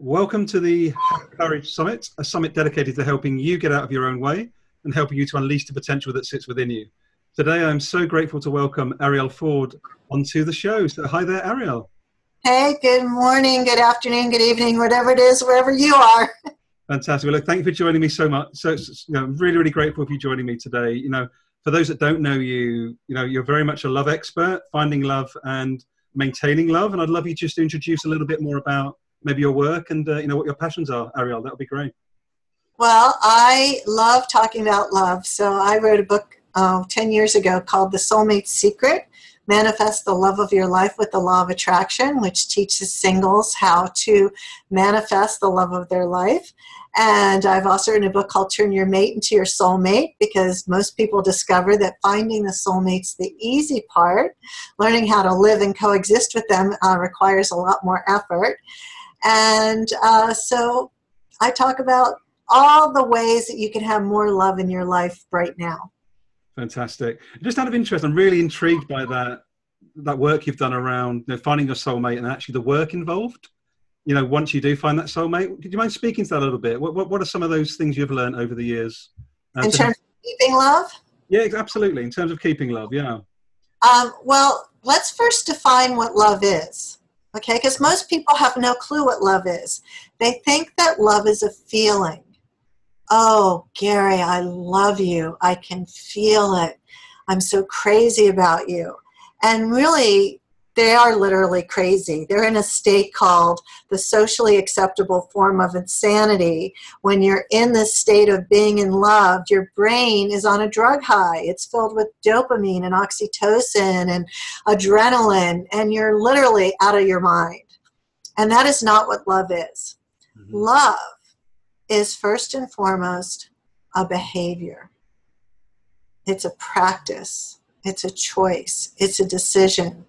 Welcome to the Courage Summit, a summit dedicated to helping you get out of your own way and helping you to unleash the potential that sits within you. Today, I'm so grateful to welcome Arielle Ford onto the show. So, hi there, Arielle. Hey, good morning, good afternoon, good evening, whatever it is, wherever you are. Fantastic. Well, look, thank you for joining me so much. So, you know, I'm really, really grateful for you joining me today. You know, for those that don't know you, you know, you're very much a love expert, finding love and maintaining love. And I'd love you just to introduce a little bit more about maybe your work and uh, you know what your passions are, Arielle. That would be great. Well, I love talking about love. So I wrote a book uh, 10 years ago called The Soulmate Secret Manifest the Love of Your Life with the Law of Attraction, which teaches singles how to manifest the love of their life. And I've also written a book called Turn Your Mate into Your Soulmate because most people discover that finding the soulmate's the easy part. Learning how to live and coexist with them uh, requires a lot more effort. And uh, so I talk about all the ways that you can have more love in your life right now. Fantastic. Just out of interest, I'm really intrigued by that that work you've done around you know, finding your soulmate and actually the work involved. You know, once you do find that soulmate, could you mind speaking to that a little bit? What, what, what are some of those things you've learned over the years? Uh, in terms of keeping love? Yeah, absolutely. In terms of keeping love, yeah. Um, well, let's first define what love is okay? Because most people have no clue what love is. They think that love is a feeling. Oh, Gary, I love you. I can feel it. I'm so crazy about you. And really, they are literally crazy. They're in a state called the socially acceptable form of insanity. When you're in this state of being in love, your brain is on a drug high. It's filled with dopamine and oxytocin and adrenaline, and you're literally out of your mind. And that is not what love is. Mm-hmm. Love is first and foremost a behavior, it's a practice, it's a choice, it's a decision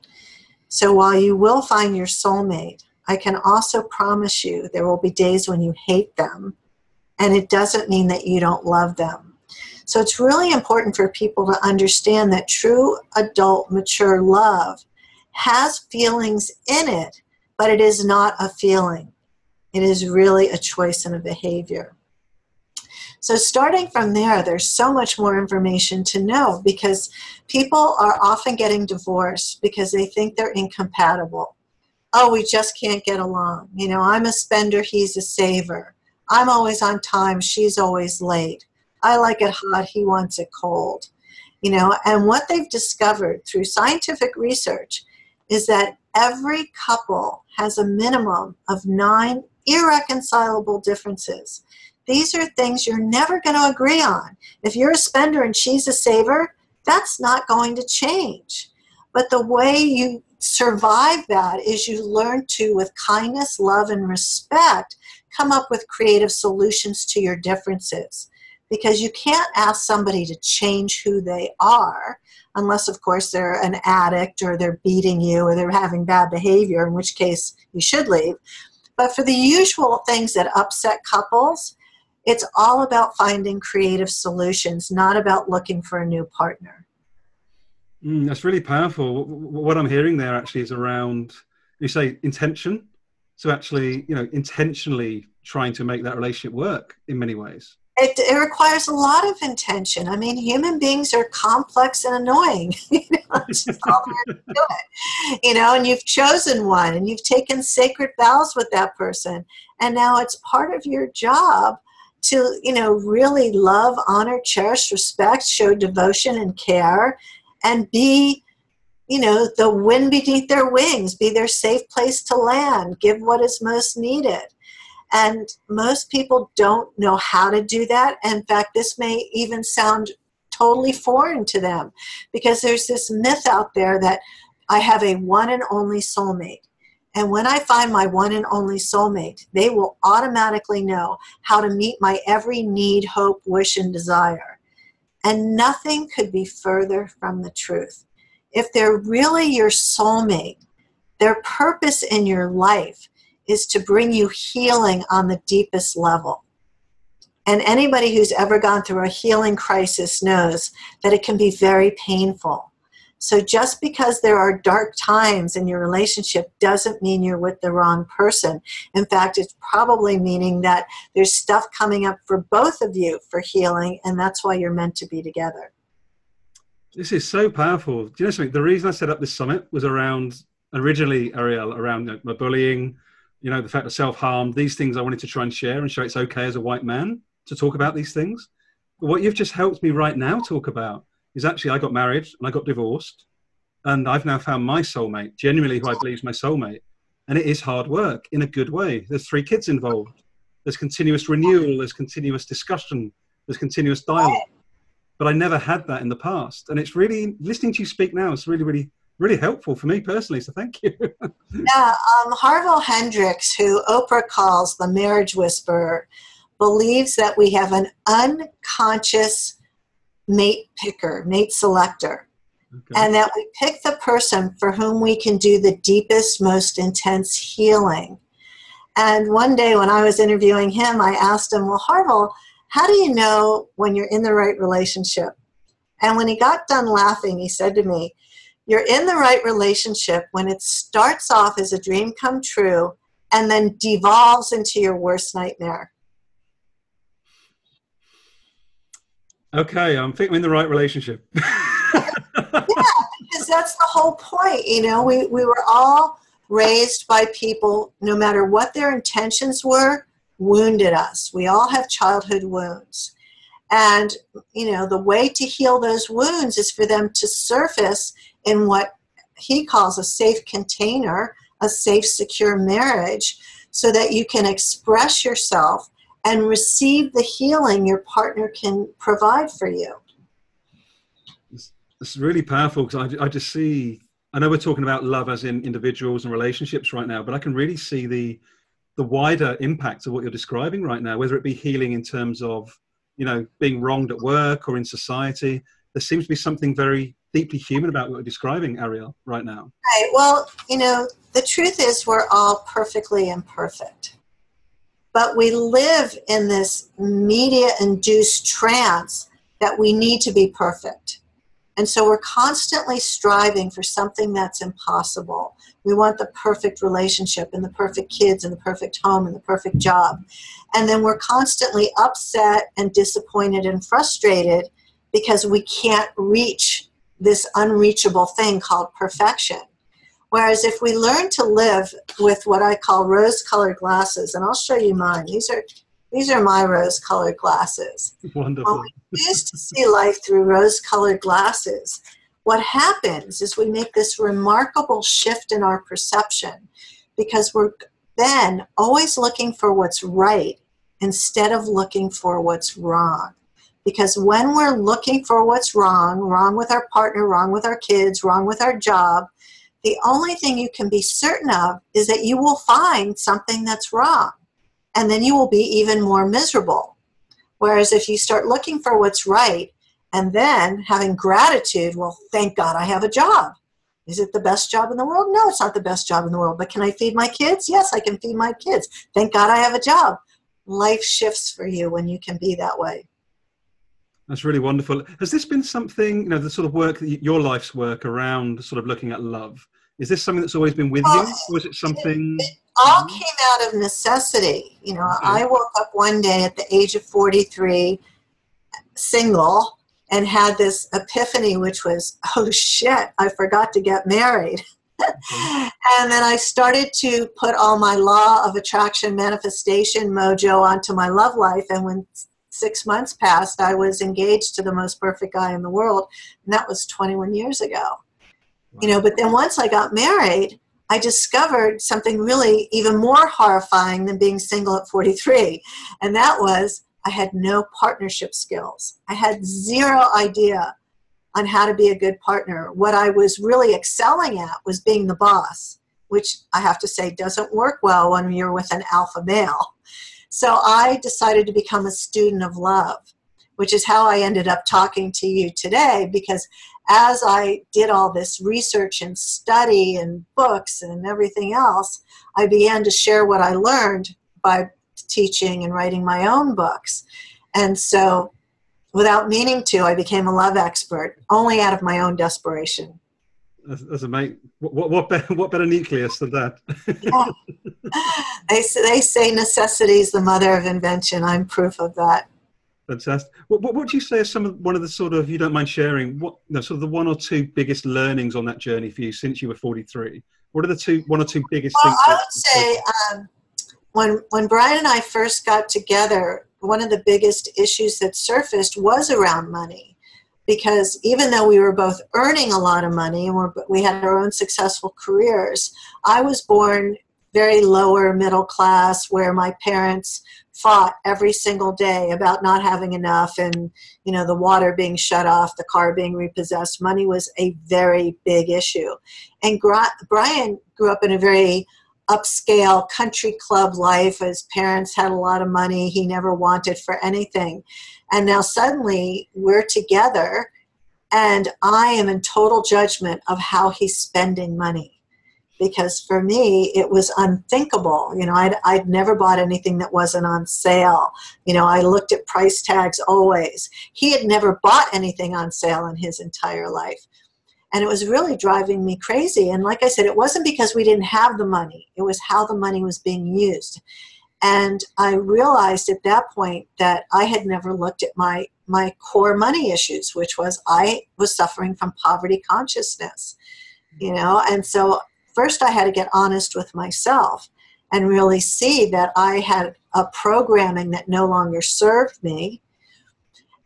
so while you will find your soulmate, I can also promise you there will be days when you hate them, and it doesn't mean that you don't love them. So it's really important for people to understand that true adult mature love has feelings in it, but it is not a feeling. It is really a choice and a behavior. So, starting from there, there's so much more information to know because people are often getting divorced because they think they're incompatible. Oh, we just can't get along. You know, I'm a spender, he's a saver. I'm always on time, she's always late. I like it hot, he wants it cold. You know, and what they've discovered through scientific research is that every couple has a minimum of nine irreconcilable differences. These are things you're never going to agree on. If you're a spender and she's a saver, that's not going to change. But the way you survive that is you learn to, with kindness, love, and respect, come up with creative solutions to your differences. Because you can't ask somebody to change who they are, unless, of course, they're an addict or they're beating you or they're having bad behavior, in which case you should leave. But for the usual things that upset couples, it's all about finding creative solutions, not about looking for a new partner. Mm, that's really powerful. What I'm hearing there actually is around, you say intention. So actually, you know, intentionally trying to make that relationship work in many ways. It, it requires a lot of intention. I mean, human beings are complex and annoying. you know, You know, and you've chosen one, and you've taken sacred vows with that person, and now it's part of your job to you know really love honor cherish respect show devotion and care and be you know the wind beneath their wings be their safe place to land give what is most needed. And most people don't know how to do that. In fact this may even sound totally foreign to them because there's this myth out there that i have a one and only soulmate and when I find my one and only soulmate, they will automatically know how to meet my every need, hope, wish, and desire. And nothing could be further from the truth. If they're really your soulmate, their purpose in your life is to bring you healing on the deepest level. And anybody who's ever gone through a healing crisis knows that it can be very painful. So just because there are dark times in your relationship doesn't mean you're with the wrong person. In fact, it's probably meaning that there's stuff coming up for both of you for healing, and that's why you're meant to be together. This is so powerful. Do you know something? The reason I set up this summit was around originally, Arielle, around my bullying, you know, the fact of self harm, these things I wanted to try and share and show it's okay as a white man to talk about these things. But what you've just helped me right now talk about is actually I got married and I got divorced, and I've now found my soulmate, genuinely who I believe is my soulmate. And it is hard work in a good way. There's three kids involved. There's continuous renewal. There's continuous discussion. There's continuous dialogue. But I never had that in the past, and it's really listening to you speak now. It's really, really, really helpful for me personally. So thank you. yeah, um, Harville Hendrix, who Oprah calls the marriage whisperer, believes that we have an unconscious mate picker, mate selector. Okay. And that we pick the person for whom we can do the deepest, most intense healing. And one day when I was interviewing him, I asked him, Well, Harville, how do you know when you're in the right relationship? And when he got done laughing, he said to me, You're in the right relationship when it starts off as a dream come true and then devolves into your worst nightmare. Okay, I'm thinking in the right relationship. yeah, because that's the whole point. You know, we, we were all raised by people, no matter what their intentions were, wounded us. We all have childhood wounds. And, you know, the way to heal those wounds is for them to surface in what he calls a safe container, a safe, secure marriage, so that you can express yourself and receive the healing your partner can provide for you. It's, really powerful because I, I just see, I know we're talking about love as in individuals and relationships right now, but I can really see the, the wider impact of what you're describing right now, whether it be healing in terms of, you know, being wronged at work or in society. There seems to be something very deeply human about what you're describing, Arielle, right now. Right. Well, you know, the truth is we're all perfectly imperfect. But we live in this media induced trance that we need to be perfect. And so we're constantly striving for something that's impossible. We want the perfect relationship and the perfect kids and the perfect home and the perfect job. And then we're constantly upset and disappointed and frustrated because we can't reach this unreachable thing called perfection. Whereas if we learn to live with what I call rose-colored glasses, and I'll show you mine. These are these are my rose-colored glasses. Wonderful. When we choose to see life through rose-colored glasses, what happens is we make this remarkable shift in our perception because we're then always looking for what's right instead of looking for what's wrong. Because when we're looking for what's wrong, wrong with our partner, wrong with our kids, wrong with our job, the only thing you can be certain of is that you will find something that's wrong. And then you will be even more miserable. Whereas if you start looking for what's right and then having gratitude, well, thank God I have a job. Is it the best job in the world? No, it's not the best job in the world. But can I feed my kids? Yes, I can feed my kids. Thank God I have a job. Life shifts for you when you can be that way. That's really wonderful. Has this been something, you know, the sort of work, your life's work around sort of looking at love? Is this something that's always been with you, oh, or is it something? It, all mm-hmm. came out of necessity. You know, okay. I woke up one day at the age of 43, single, and had this epiphany, which was, oh shit, I forgot to get married. Okay. and then I started to put all my law of attraction manifestation mojo onto my love life. And when six months passed, I was engaged to the most perfect guy in the world, and that was 21 years ago. Wow. You know, but then once I got married, I discovered something really even more horrifying than being single at 43, and that was I had no partnership skills. I had zero idea on how to be a good partner. What I was really excelling at was being the boss, which I have to say doesn't work well when you're with an alpha male. So I decided to become a student of love, which is how I ended up talking to you today because as I did all this research and study and books and everything else, I began to share what I learned by teaching and writing my own books. And so, without meaning to, I became a love expert only out of my own desperation. As, as a mate, what, what, better, what better nucleus than that? yeah. they, they say necessity is the mother of invention. I'm proof of that. Fantastic. What, what, would you say are some of one of the sort of, you don't mind sharing, what no, sort of the one or two biggest learnings on that journey for you since you were 43? What are the two, one or two biggest well, things? I would say um, when when Brian and I first got together, one of the biggest issues that surfaced was around money, because even though we were both earning a lot of money and we had our own successful careers, I was born very lower middle class, where my parents fought every single day about not having enough and you know the water being shut off the car being repossessed. Money was a very big issue. And brian grew up in a very upscale country club life his parents had a lot of money. He never wanted for anything. And now suddenly we're together and i am in total judgment of how he's spending money. Because for me it was unthinkable. You know I'd, I'd never bought anything that wasn't on sale. You know i looked at price tags always. He had never bought anything on sale in his entire life and it was really driving me crazy. And like i said it wasn't because we didn't have the money. It was how the money was being used. And i realized at that point that i had never looked at my my core money issues which was i was suffering from poverty consciousness you know? And so first I had to get honest with myself and really see that I had a programming that no longer served me.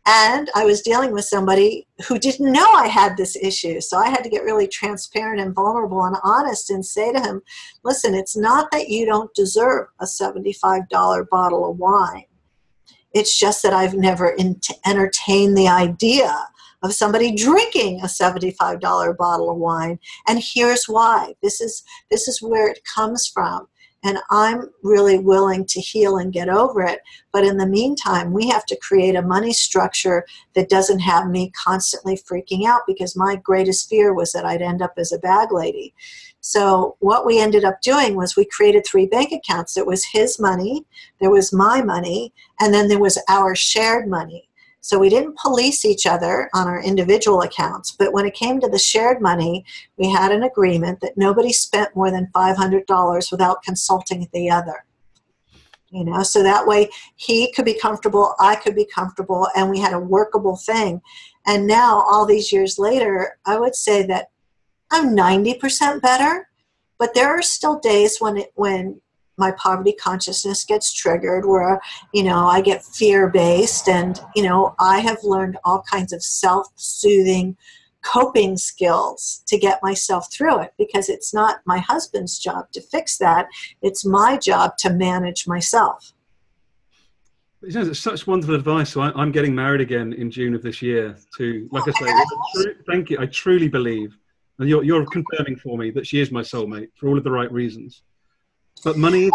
And I was dealing with somebody who didn't know I had this issue. So I had to get really transparent and vulnerable and honest and say to him, listen, it's not that you don't deserve a $75 bottle of wine. It's just that I've never entertained the idea of somebody drinking a $75 bottle of wine and here's why this is this is where it comes from and i'm really willing to heal and get over it. But in the meantime we have to create a money structure that doesn't have me constantly freaking out because my greatest fear was that i'd end up as a bag lady. So what we ended up doing was we created three bank accounts. There was his money there was my money and then there was our shared money so we didn't police each other on our individual accounts, but when it came to the shared money, we had an agreement that nobody spent more than $500 without consulting the other. You know, so that way he could be comfortable, I could be comfortable, and we had a workable thing. And now, all these years later, I would say that I'm 90% better, but there are still days when it when my poverty consciousness gets triggered where you know i get fear based and you know i have learned all kinds of self-soothing coping skills to get myself through it because it's not my husband's job to fix that it's my job to manage myself you know, it's such wonderful advice. So I, am getting married again in June of this year. To like I say, thank you. I truly believe, and you're, you're confirming for me that she is my soulmate for all of the right reasons. But money. And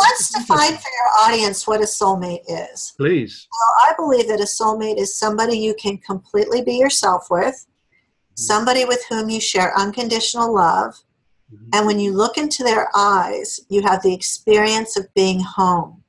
let's define for your audience what a soulmate is. Please. Well, I believe that a soulmate is somebody you can completely be yourself with, mm-hmm. somebody with whom you share unconditional love, mm-hmm. and when you look into their eyes, you have the experience of being home.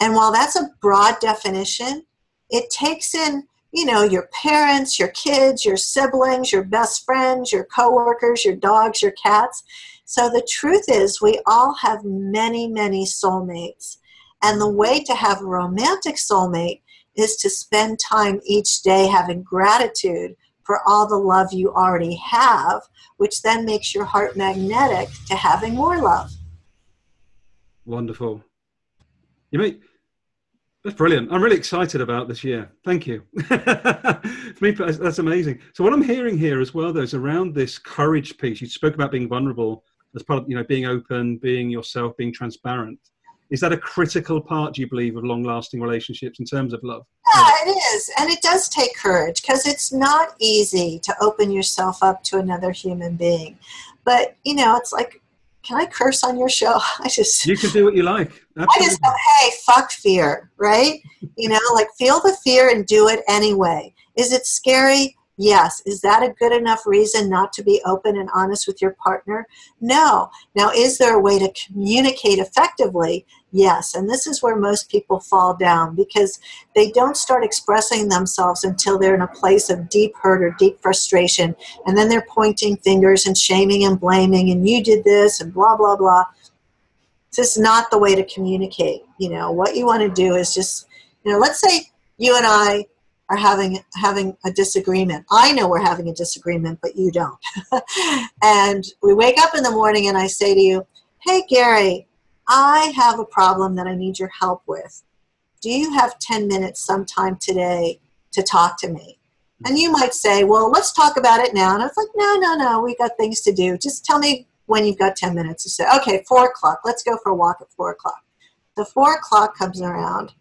And while that's a broad definition, it takes in you know your parents your kids your siblings your best friends your coworkers your dogs your cats so the truth is, we all have many, many soulmates. And the way to have a romantic soulmate is to spend time each day having gratitude for all the love you already have, which then makes your heart magnetic to having more love. Wonderful. You mean that's brilliant. I'm really excited about this year. Thank you. For me, that's amazing. So what I'm hearing here as well, though, is around this courage piece. You spoke about being vulnerable as part of you know being open, being yourself, being transparent. Is that a critical part, do you believe, of long-lasting relationships in terms of love? Yeah, it is, and it does take courage because it's not easy to open yourself up to another human being. But you know, it's like can I curse on your show? I just you can do what you like. Absolutely. I just go, hey, fuck fear, right? you know, like feel the fear and do it anyway. Is it scary? Yes. Is that a good enough reason not to be open and honest with your partner? No. Now, is there a way to communicate effectively? Yes. And this is where most people fall down because they don't start expressing themselves until they're in a place of deep hurt or deep frustration. And then they're pointing fingers and shaming and blaming, and you did this and blah, blah, blah. This is not the way to communicate. You know, what you want to do is just, you know, let's say you and I are having having a disagreement. I know we're having a disagreement, but you don't. and we wake up in the morning and I say to you, "Hey Gary, I have a problem that I need your help with. Do you have 10 minutes sometime today to talk to me?" And you might say, "Well, let's talk about it now." And I was like, "No, no, no. We got things to do. Just tell me when you've got 10 minutes." to say, "Okay, four o'clock. Let's go for a walk at four o'clock." The four o'clock comes around,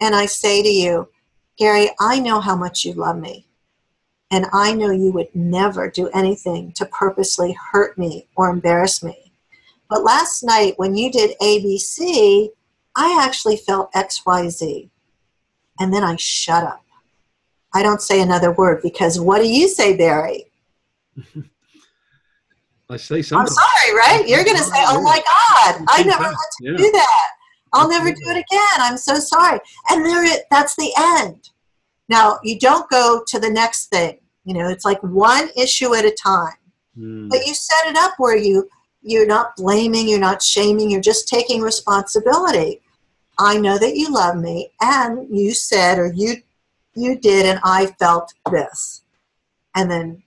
and I say to you, Gary, I know how much you love me. And I know you would never do anything to purposely hurt me or embarrass me. But last night, when you did ABC, I actually felt XYZ. And then I shut up. I don't say another word because what do you say, Barry? I say something. I'm sorry, right? You're going to say, oh my God, I never meant to yeah. do that. I'll never do it again. I'm so sorry. And there it, that's the end. Now, you don't go to the next thing. You know, it's like one issue at a time. Mm. But you set it up where you you're not blaming, you're not shaming, you're just taking responsibility. I know that you love me and you said or you you did and I felt this. And then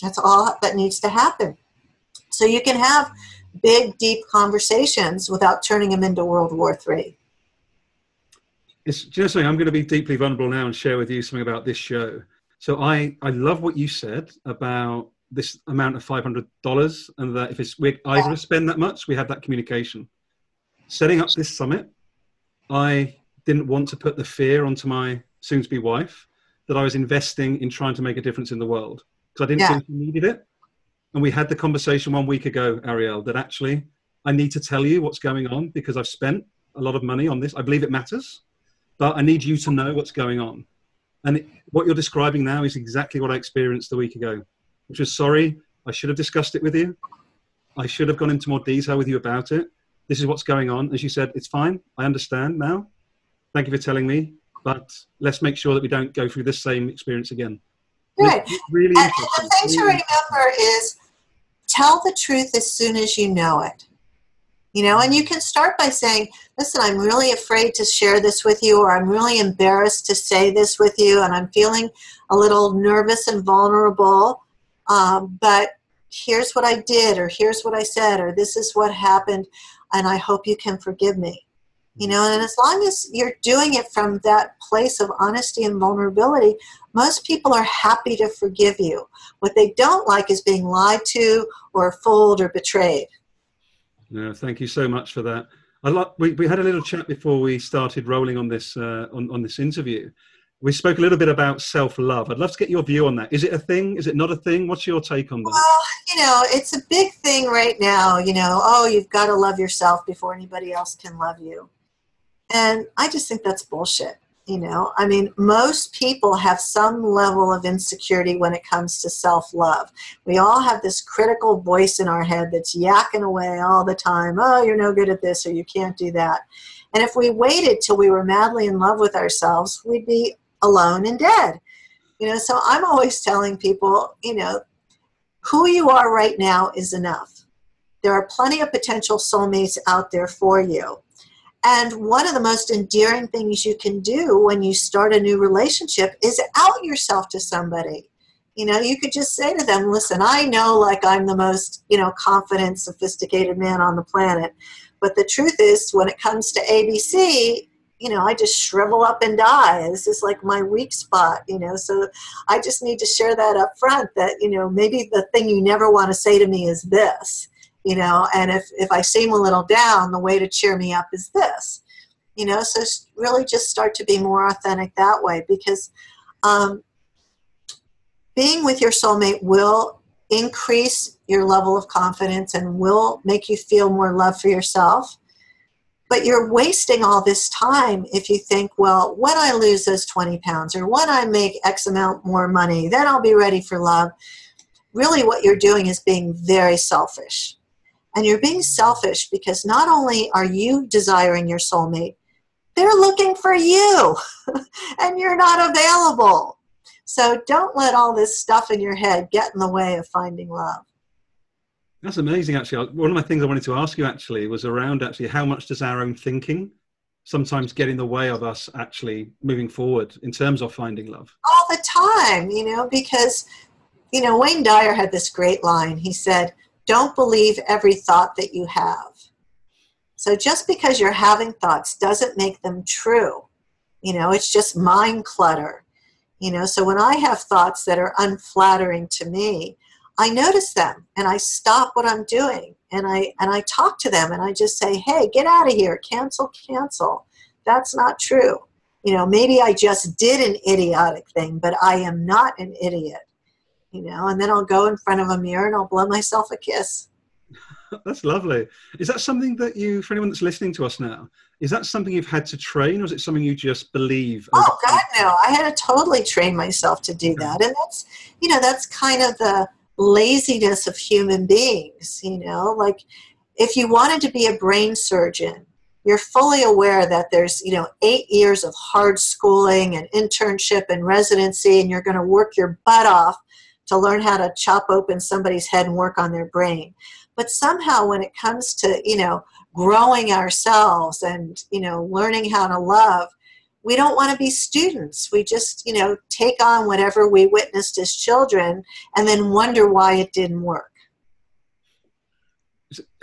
that's all that needs to happen. So you can have big, deep conversations without turning them into World War III. It's just saying I'm going to be deeply vulnerable now and share with you something about this show. So I, I love what you said about this amount of five hundred dollars, and that if it's we either spend that much, we have that communication. Setting up this summit, I didn't want to put the fear onto my soon-to-be wife that I was investing in trying to make a difference in the world because I didn't yeah. think she needed it. And we had the conversation one week ago, Arielle, that actually I need to tell you what's going on because I've spent a lot of money on this. I believe it matters, but I need you to know what's going on. And it, what you're describing now is exactly what I experienced a week ago, which was sorry, I should have discussed it with you. I should have gone into more detail with you about it. This is what's going on. As you said, it's fine. I understand now. Thank you for telling me. But let's make sure that we don't go through this same experience again. Right. Really and, and the thing to remember is tell the truth as soon as you know it. You know, and you can start by saying, listen, I'm really afraid to share this with you, or I'm really embarrassed to say this with you, and I'm feeling a little nervous and vulnerable. Um, but here's what I did, or here's what I said, or this is what happened, and I hope you can forgive me. You know, and as long as you're doing it from that place of honesty and vulnerability, most people are happy to forgive you. What they don't like is being lied to or fooled or betrayed. No, thank you so much for that. I like, we, we had a little chat before we started rolling on this uh, on, on this interview. We spoke a little bit about self love. I'd love to get your view on that. Is it a thing? Is it not a thing? What's your take on that? Well, you know, it's a big thing right now. You know, oh, you've got to love yourself before anybody else can love you. And I just think that's bullshit. You know, I mean, most people have some level of insecurity when it comes to self love. We all have this critical voice in our head that's yakking away all the time. Oh, you're no good at this, or you can't do that. And if we waited till we were madly in love with ourselves, we'd be alone and dead. You know, so I'm always telling people, you know, who you are right now is enough. There are plenty of potential soulmates out there for you. And one of the most endearing things you can do when you start a new relationship is out yourself to somebody. You know, you could just say to them, listen, I know like I'm the most, you know, confident, sophisticated man on the planet. But the truth is, when it comes to ABC, you know, I just shrivel up and die. This is like my weak spot, you know. So I just need to share that up front that, you know, maybe the thing you never want to say to me is this you know and if if i seem a little down the way to cheer me up is this you know so really just start to be more authentic that way because um, being with your soulmate will increase your level of confidence and will make you feel more love for yourself but you're wasting all this time if you think, well, when I lose those 20 pounds or when I make X amount more money, then I'll be ready for love. Really, what you're doing is being very selfish. And you're being selfish because not only are you desiring your soulmate, they're looking for you and you're not available. So don't let all this stuff in your head get in the way of finding love. That's amazing, actually. One of my things I wanted to ask you actually was around actually how much does our own thinking sometimes get in the way of us actually moving forward in terms of finding love? All the time, you know, because, you know, Wayne Dyer had this great line. He said, Don't believe every thought that you have. So just because you're having thoughts doesn't make them true. You know, it's just mind clutter. You know, so when I have thoughts that are unflattering to me, I notice them and I stop what I'm doing and I and I talk to them and I just say, "Hey, get out of here. Cancel, cancel." That's not true. You know, maybe I just did an idiotic thing, but I am not an idiot. You know, and then I'll go in front of a mirror and I'll blow myself a kiss. that's lovely. Is that something that you, for anyone that's listening to us now, is that something you've had to train, or is it something you just believe? Oh God, no! I had to totally train myself to do that, and that's, you know, that's kind of the laziness of human beings. You know, like if you wanted to be a brain surgeon, you're fully aware that there's you know eight years of hard schooling and internship and residency, and you're going to work your butt off to learn how to chop open somebody's head and work on their brain. But somehow when it comes to you know growing ourselves and you know learning how to love we don't want to be students. We just you know take on whatever we witnessed as children and then wonder why it didn't work.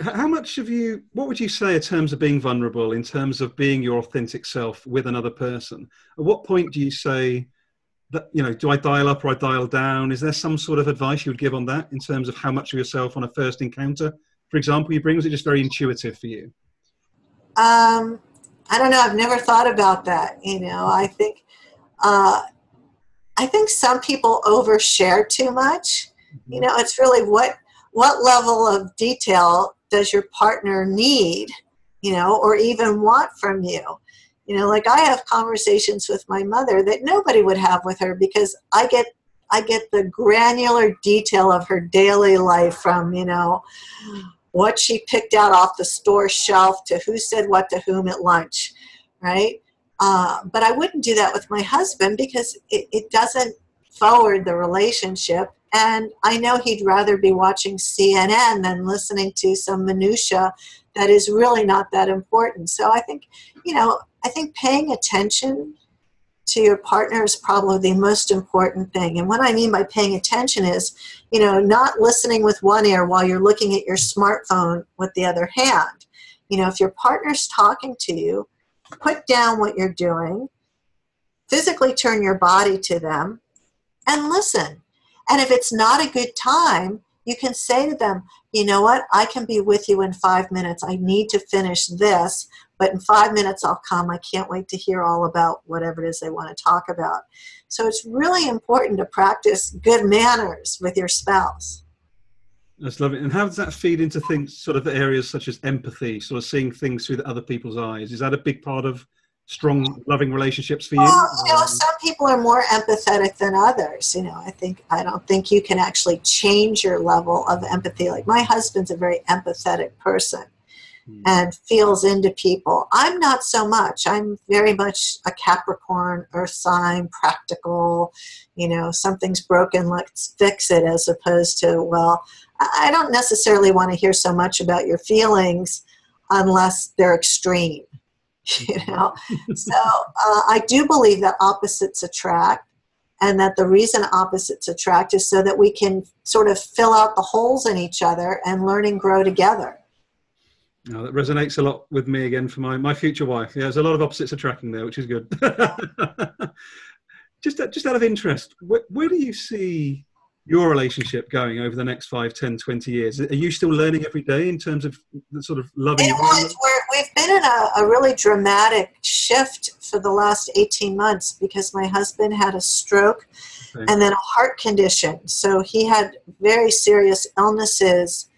How much of you what would you say in terms of being vulnerable in terms of being your authentic self with another person? At what point do you say that you know do i dial up or i dial down? Is there some sort of advice you would give on that in terms of how much of yourself on a first encounter? For example you bring was it just very intuitive for you? Um i don't know. I've never thought about that you know. I think uh i think some people overshare too much. Mm-hmm. you know it's really what what level of detail does your partner need you know or even want from you you know like i have conversations with my mother that nobody would have with her because i get i get the granular detail of her daily life from you know what she picked out off the store shelf to who said what to whom at lunch right? Uh, but i wouldn't do that with my husband because it, it doesn't forward the relationship. And i know he'd rather be watching cnn than listening to some minutia that is really not that important. So i think you know I think paying attention to your partner is probably the most important thing. And what I mean by paying attention is, you know, not listening with one ear while you're looking at your smartphone with the other hand. You know, if your partner's talking to you, put down what you're doing, physically turn your body to them, and listen. And if it's not a good time, you can say to them, you know what, I can be with you in five minutes. I need to finish this, but in five minutes I'll come. I can't wait to hear all about whatever it is they want to talk about. So it's really important to practice good manners with your spouse. That's lovely. And how does that feed into things, sort of areas such as empathy, sort of seeing things through other people's eyes? Is that a big part of strong, loving relationships for you? Well, you know, some people are more empathetic than others. You know, I think I don't think you can actually change your level of empathy. Like my husband's a very empathetic person. And feels into people. I'm not so much. I'm very much a Capricorn, Earth sign, practical. You know, something's broken, let's fix it, as opposed to well, I don't necessarily want to hear so much about your feelings unless they're extreme you know so uh, i do believe that opposites attract and that the reason opposites attract is so that we can sort of fill out the holes in each other and learn and grow together no, that resonates a lot with me again for my, my future wife. Yeah, there's a lot of opposites attracting there, which is good. just, just out of interest, where, where do you see your relationship going over the next 5 10 20 years are you still learning every day in terms of the sort of loving we've been in a, a, really dramatic shift for the last 18 months because my husband had a stroke okay. and then a heart condition so he had very serious illnesses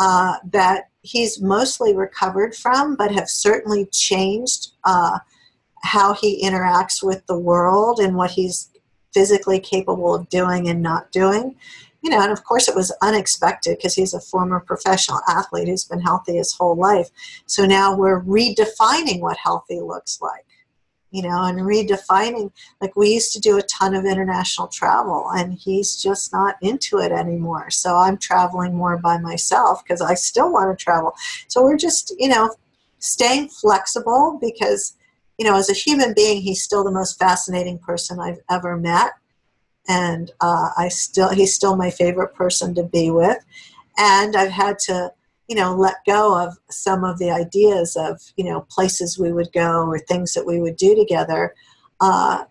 uh, that he's mostly recovered from, but have certainly changed uh, how he interacts with the world and what he's physically capable of doing and not doing. You know, and of course, it was unexpected because he's a former professional athlete who's been healthy his whole life. So now we're redefining what healthy looks like you know, and redefining. Like we used to do a ton of international travel, and he's just not into it anymore. So I'm traveling more by myself because I still want to travel. So we're just, you know, staying flexible because, you know, as a human being, he's still the most fascinating person I've ever met. And uh, I still, he's still my favorite person to be with. And I've had to you know, let go of some of the ideas of, you know, places we would go or things that we would do together. Uh,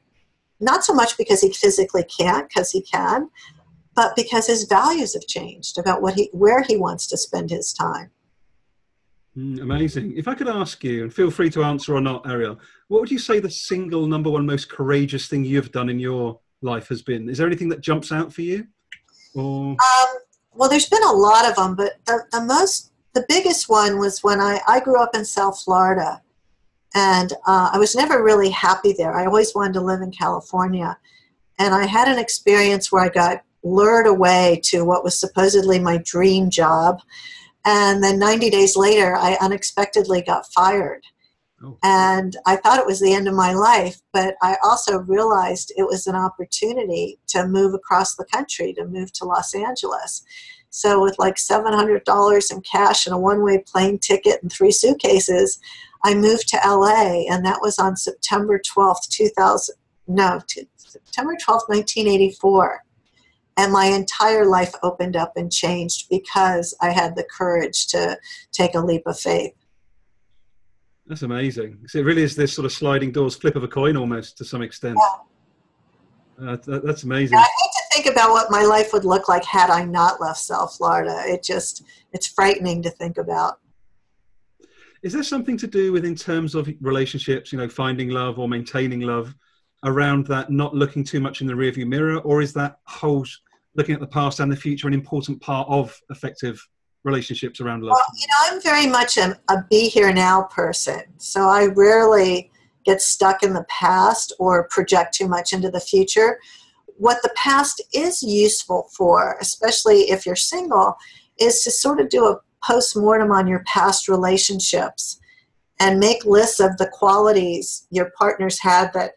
not so much because he physically can't, because he can, but because his values have changed about what he, where he wants to spend his time. Mm, amazing. If I could ask you, and feel free to answer or not, Arielle, what would you say the single number one most courageous thing you've done in your life has been? Is there anything that jumps out for you? Or um, well, there's been a lot of them, but the, the most, the biggest one was when I, I grew up in South Florida. And uh, I was never really happy there. I always wanted to live in California. And I had an experience where I got lured away to what was supposedly my dream job. And then 90 days later, I unexpectedly got fired. Oh. And I thought it was the end of my life, but I also realized it was an opportunity to move across the country, to move to Los Angeles. So, with like $700 in cash and a one way plane ticket and three suitcases, I moved to LA, and that was on September 12th, 2000. No, September 12th, 1984. And my entire life opened up and changed because I had the courage to take a leap of faith. That's amazing. So it really is this sort of sliding doors, flip of a coin almost to some extent. Yeah. Uh, that, that's amazing. Yeah, I hate to think about what my life would look like had I not left South Florida. It just, it's frightening to think about. Is there something to do with in terms of relationships, you know, finding love or maintaining love around that, not looking too much in the rearview mirror, or is that whole looking at the past and the future an important part of effective relationships around love? Well, you know, I'm very much a, a be here now person. So I rarely get stuck in the past or project too much into the future. What the past is useful for, especially if you're single, is to sort of do a post mortem on your past relationships and make lists of the qualities your partners had that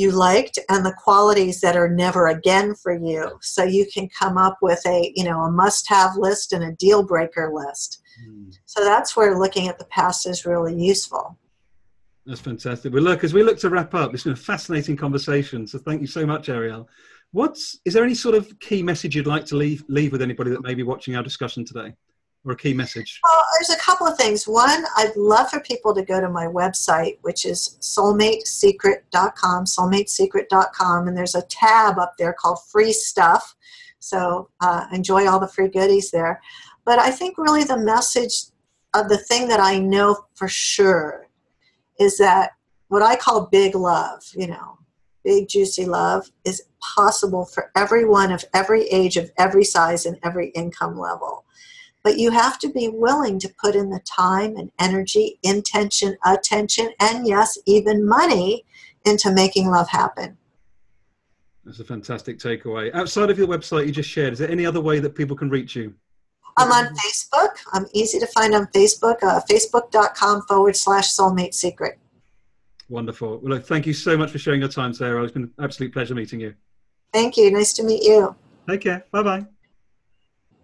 you liked and the qualities that are never again for you. So you can come up with a you know a must have list and a deal breaker list. Mm. so that's where looking at the past is really useful. That's fantastic. Well look as we look to wrap up it's been a fascinating conversation. So thank you so much arielle. What's is there any sort of key message you'd like to leave leave with anybody that may be watching our discussion today or key message? Well, there's a couple of things. One, I'd love for people to go to my website, which is soulmatesecret.com, soulmatesecret.com, and there's a tab up there called Free Stuff. So uh, enjoy all the free goodies there. But I think really the message of the thing that I know for sure is that what I call big love, you know, big juicy love, is possible for everyone of every age, of every size, and every income level but you have to be willing to put in the time and energy, intention, attention, and yes, even money into making love happen. That's a fantastic takeaway. Outside of your website you just shared, is there any other way that people can reach you? I'm on Facebook. I'm easy to find on Facebook, uh, facebook.com forward slash soulmate secret. Wonderful. Well, look, thank you so much for sharing your time, Sarah. It's been an absolute pleasure meeting you. Thank you. Nice to meet you. Take care. Bye bye.